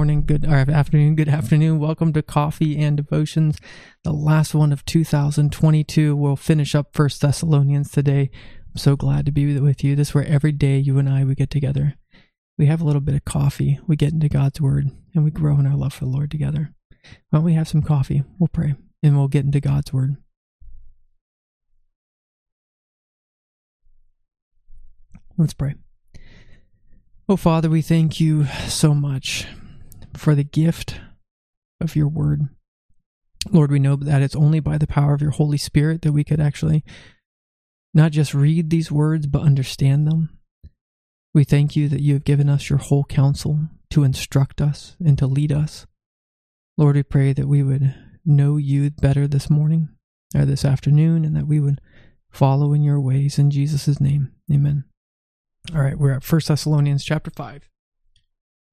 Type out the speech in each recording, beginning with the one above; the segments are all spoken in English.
morning, good or afternoon, good afternoon. Welcome to Coffee and Devotions, the last one of 2022. We'll finish up First Thessalonians today. I'm so glad to be with you. This is where every day you and I we get together. We have a little bit of coffee, we get into God's word, and we grow in our love for the Lord together. Why don't we have some coffee? We'll pray and we'll get into God's word. Let's pray. Oh, Father, we thank you so much for the gift of your word. Lord, we know that it's only by the power of your Holy Spirit that we could actually not just read these words, but understand them. We thank you that you have given us your whole counsel to instruct us and to lead us. Lord, we pray that we would know you better this morning or this afternoon and that we would follow in your ways in Jesus' name. Amen. All right, we're at First Thessalonians chapter 5.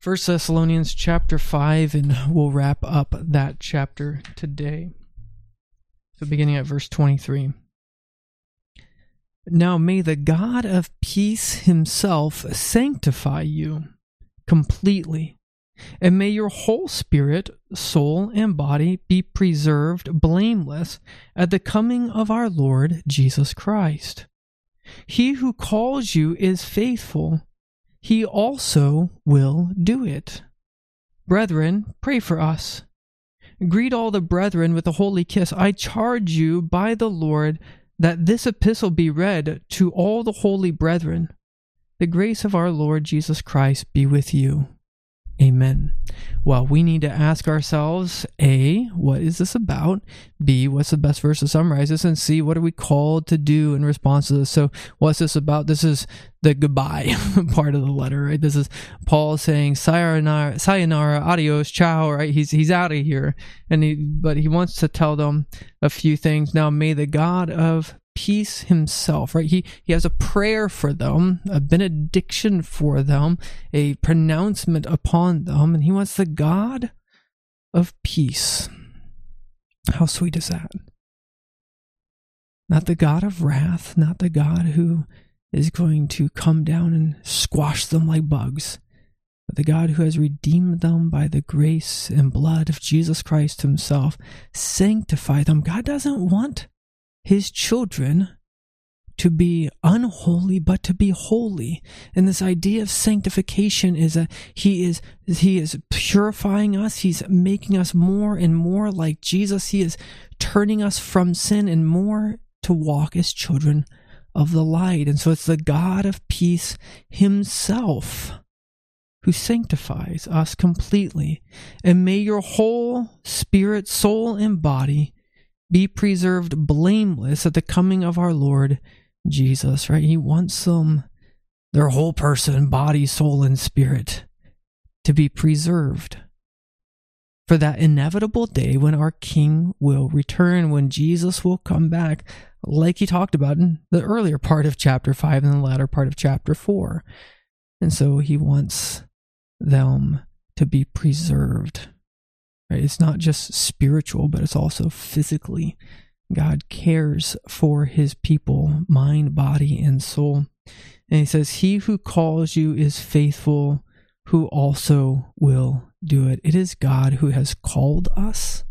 First Thessalonians chapter 5, and we'll wrap up that chapter today. So, beginning at verse 23. Now may the God of peace himself sanctify you completely, and may your whole spirit, soul, and body be preserved blameless at the coming of our Lord Jesus Christ. He who calls you is faithful, he also will do it. Brethren, pray for us. Greet all the brethren with a holy kiss. I charge you by the Lord that this epistle be read to all the holy brethren. The grace of our Lord Jesus Christ be with you. Amen. Well, we need to ask ourselves A, what is this about? B, what's the best verse to summarize this? And C, what are we called to do in response to this? So, what's this about? This is the goodbye part of the letter, right? This is Paul saying sayonara, sayonara, adios, ciao, right? He's he's out of here, and he but he wants to tell them a few things. Now, may the God of peace himself, right? He he has a prayer for them, a benediction for them, a pronouncement upon them, and he wants the God of peace. How sweet is that? Not the God of wrath, not the God who is going to come down and squash them like bugs, but the God who has redeemed them by the grace and blood of Jesus Christ Himself, sanctify them. God doesn't want his children to be unholy but to be holy. And this idea of sanctification is that he is he is purifying us. He's making us more and more like jesus. He is turning us from sin and more to walk as children of the light. And so it's the god of peace himself who sanctifies us completely. And may your whole spirit soul and body be preserved blameless at the coming of our Lord Jesus, right? He wants them, their whole person, body, soul, and spirit, to be preserved for that inevitable day when our King will return, when Jesus will come back, like he talked about in the earlier part of chapter 5 and the latter part of chapter 4. And so he wants them to be preserved Right? It's not just spiritual, but it's also physically. God cares for his people, mind, body, and soul. And he says, He who calls you is faithful, who also will do it. It is God who has called us,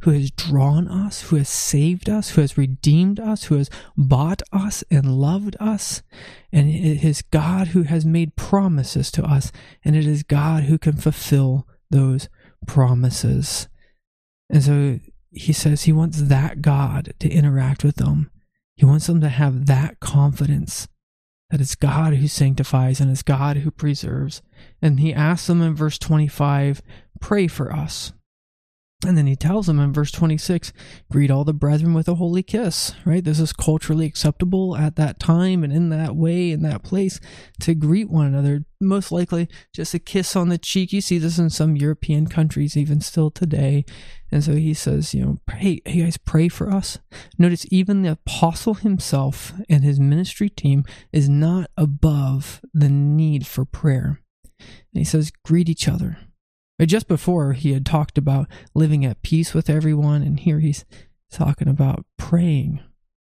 who has drawn us, who has saved us, who has redeemed us, who has bought us and loved us. And it is God who has made promises to us, and it is God who can fulfill those promises. And so he says he wants that God to interact with them. He wants them to have that confidence that it's God who sanctifies and it's God who preserves. And he asks them in verse 25, pray for us. And then he tells them in verse 26 greet all the brethren with a holy kiss, right? This is culturally acceptable at that time and in that way, in that place, to greet one another. Most likely just a kiss on the cheek. You see this in some European countries, even still today. And so he says, you know, hey, hey guys, pray for us. Notice even the apostle himself and his ministry team is not above the need for prayer. And he says, greet each other just before he had talked about living at peace with everyone, and here he's talking about praying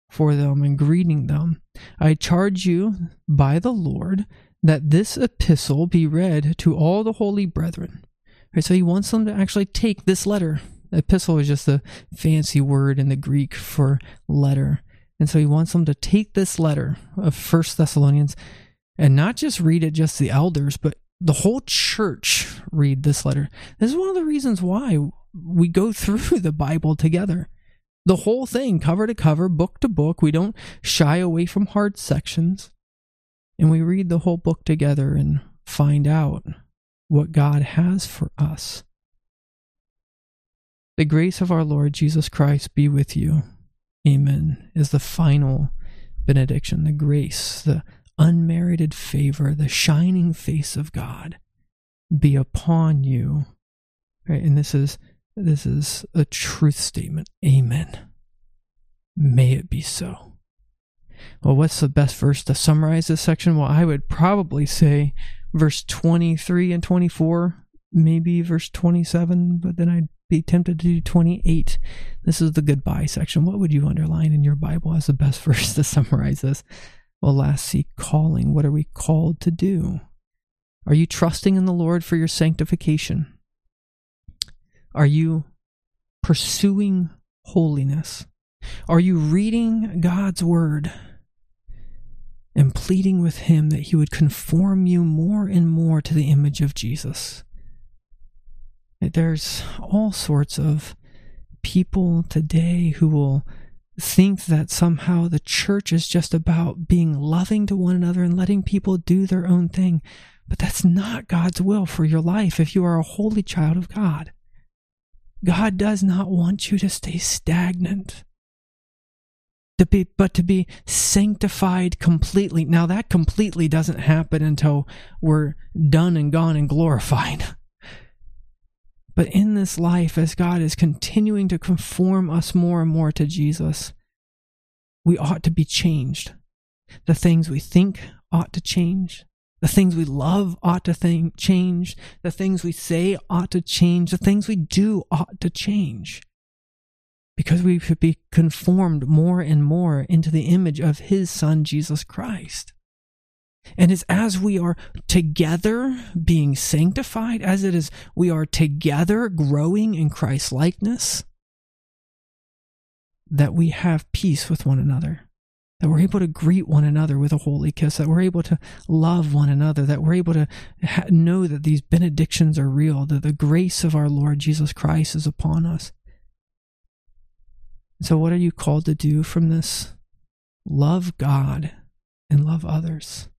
for them and greeting them. I charge you by the Lord that this epistle be read to all the holy brethren. Right? So he wants them to actually take this letter. Epistle is just a fancy word in the Greek for letter. And so he wants them to take this letter of First Thessalonians and not just read it just the elders, but the whole church read this letter. This is one of the reasons why we go through the Bible together. The whole thing, cover to cover, book to book. We don't shy away from hard sections. And we read the whole book together and find out what God has for us. The grace of our Lord Jesus Christ be with you. Amen. Is the final benediction, the grace, the unmerited favor, the shining face of God be upon you. Right? And this is this is a truth statement. Amen. May it be so. Well, what's the best verse to summarize this section? Well, I would probably say verse 23 and 24, maybe verse 27, but then I'd be tempted to do 28. This is the goodbye section. What would you underline in your Bible as the best verse to summarize this? See calling. What are we called to do? Are you trusting in the Lord for your sanctification? Are you pursuing holiness? Are you reading God's word and pleading with Him that He would conform you more and more to the image of Jesus? There's all sorts of people today who will think that somehow the church is just about being loving to one another and letting people do their own thing. But that's not God's will for your life if you are a holy child of God. God does not want you to stay stagnant. To be, but to be sanctified completely. Now, that completely doesn't happen until we're done and gone and glorified. But in this life, as God is continuing to conform us more and more to Jesus, we ought to be changed. The things we think ought to change. The things we love ought to think, change. The things we say ought to change. The things we do ought to change. Because we should be conformed more and more into the image of His Son, Jesus Christ. And it's as we are together being sanctified, as it is we are together growing in Christ likeness, that we have peace with one another. That we're able to greet one another with a holy kiss, that we're able to love one another, that we're able to ha- know that these benedictions are real, that the grace of our Lord Jesus Christ is upon us. So, what are you called to do from this? Love God and love others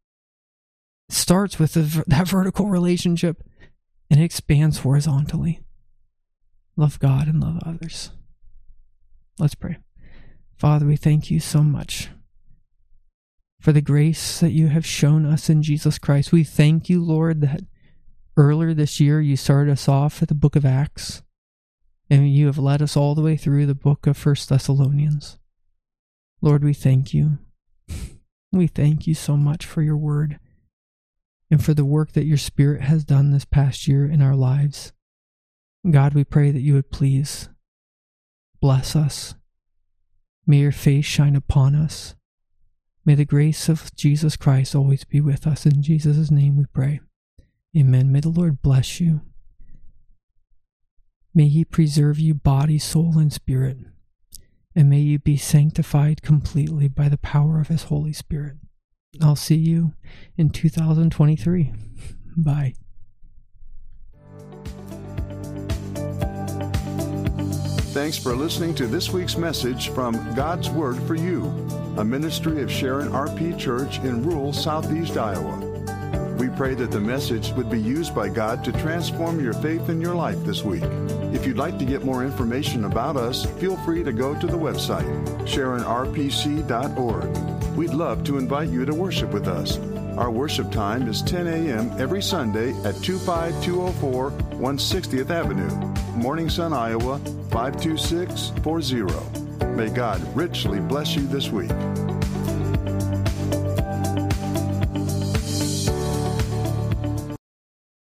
starts with the, that vertical relationship and it expands horizontally. Love God and love others. Let's pray. Father, we thank you so much for the grace that you have shown us in Jesus Christ. We thank you, Lord, that earlier this year you started us off at the book of Acts and you have led us all the way through the book of First Thessalonians. Lord, we thank you. We thank you so much for your word and for the work that your Spirit has done this past year in our lives. God, we pray that you would please bless us. May your face shine upon us. May the grace of Jesus Christ always be with us. In Jesus' name we pray. Amen. May the Lord bless you. May he preserve you body, soul, and spirit. And may you be sanctified completely by the power of his Holy Spirit. I'll see you in 2023. Bye. Thanks for listening to this week's message from God's Word for You, a ministry of Sharon RP Church in rural southeast Iowa. We pray that the message would be used by God to transform your faith in your life this week. If you'd like to get more information about us, feel free to go to the website, sharonrpc.org. We'd love to invite you to worship with us. Our worship time is 10 a.m. every Sunday at 25204 160th Avenue, Morning Sun, Iowa 52640. May God richly bless you this week.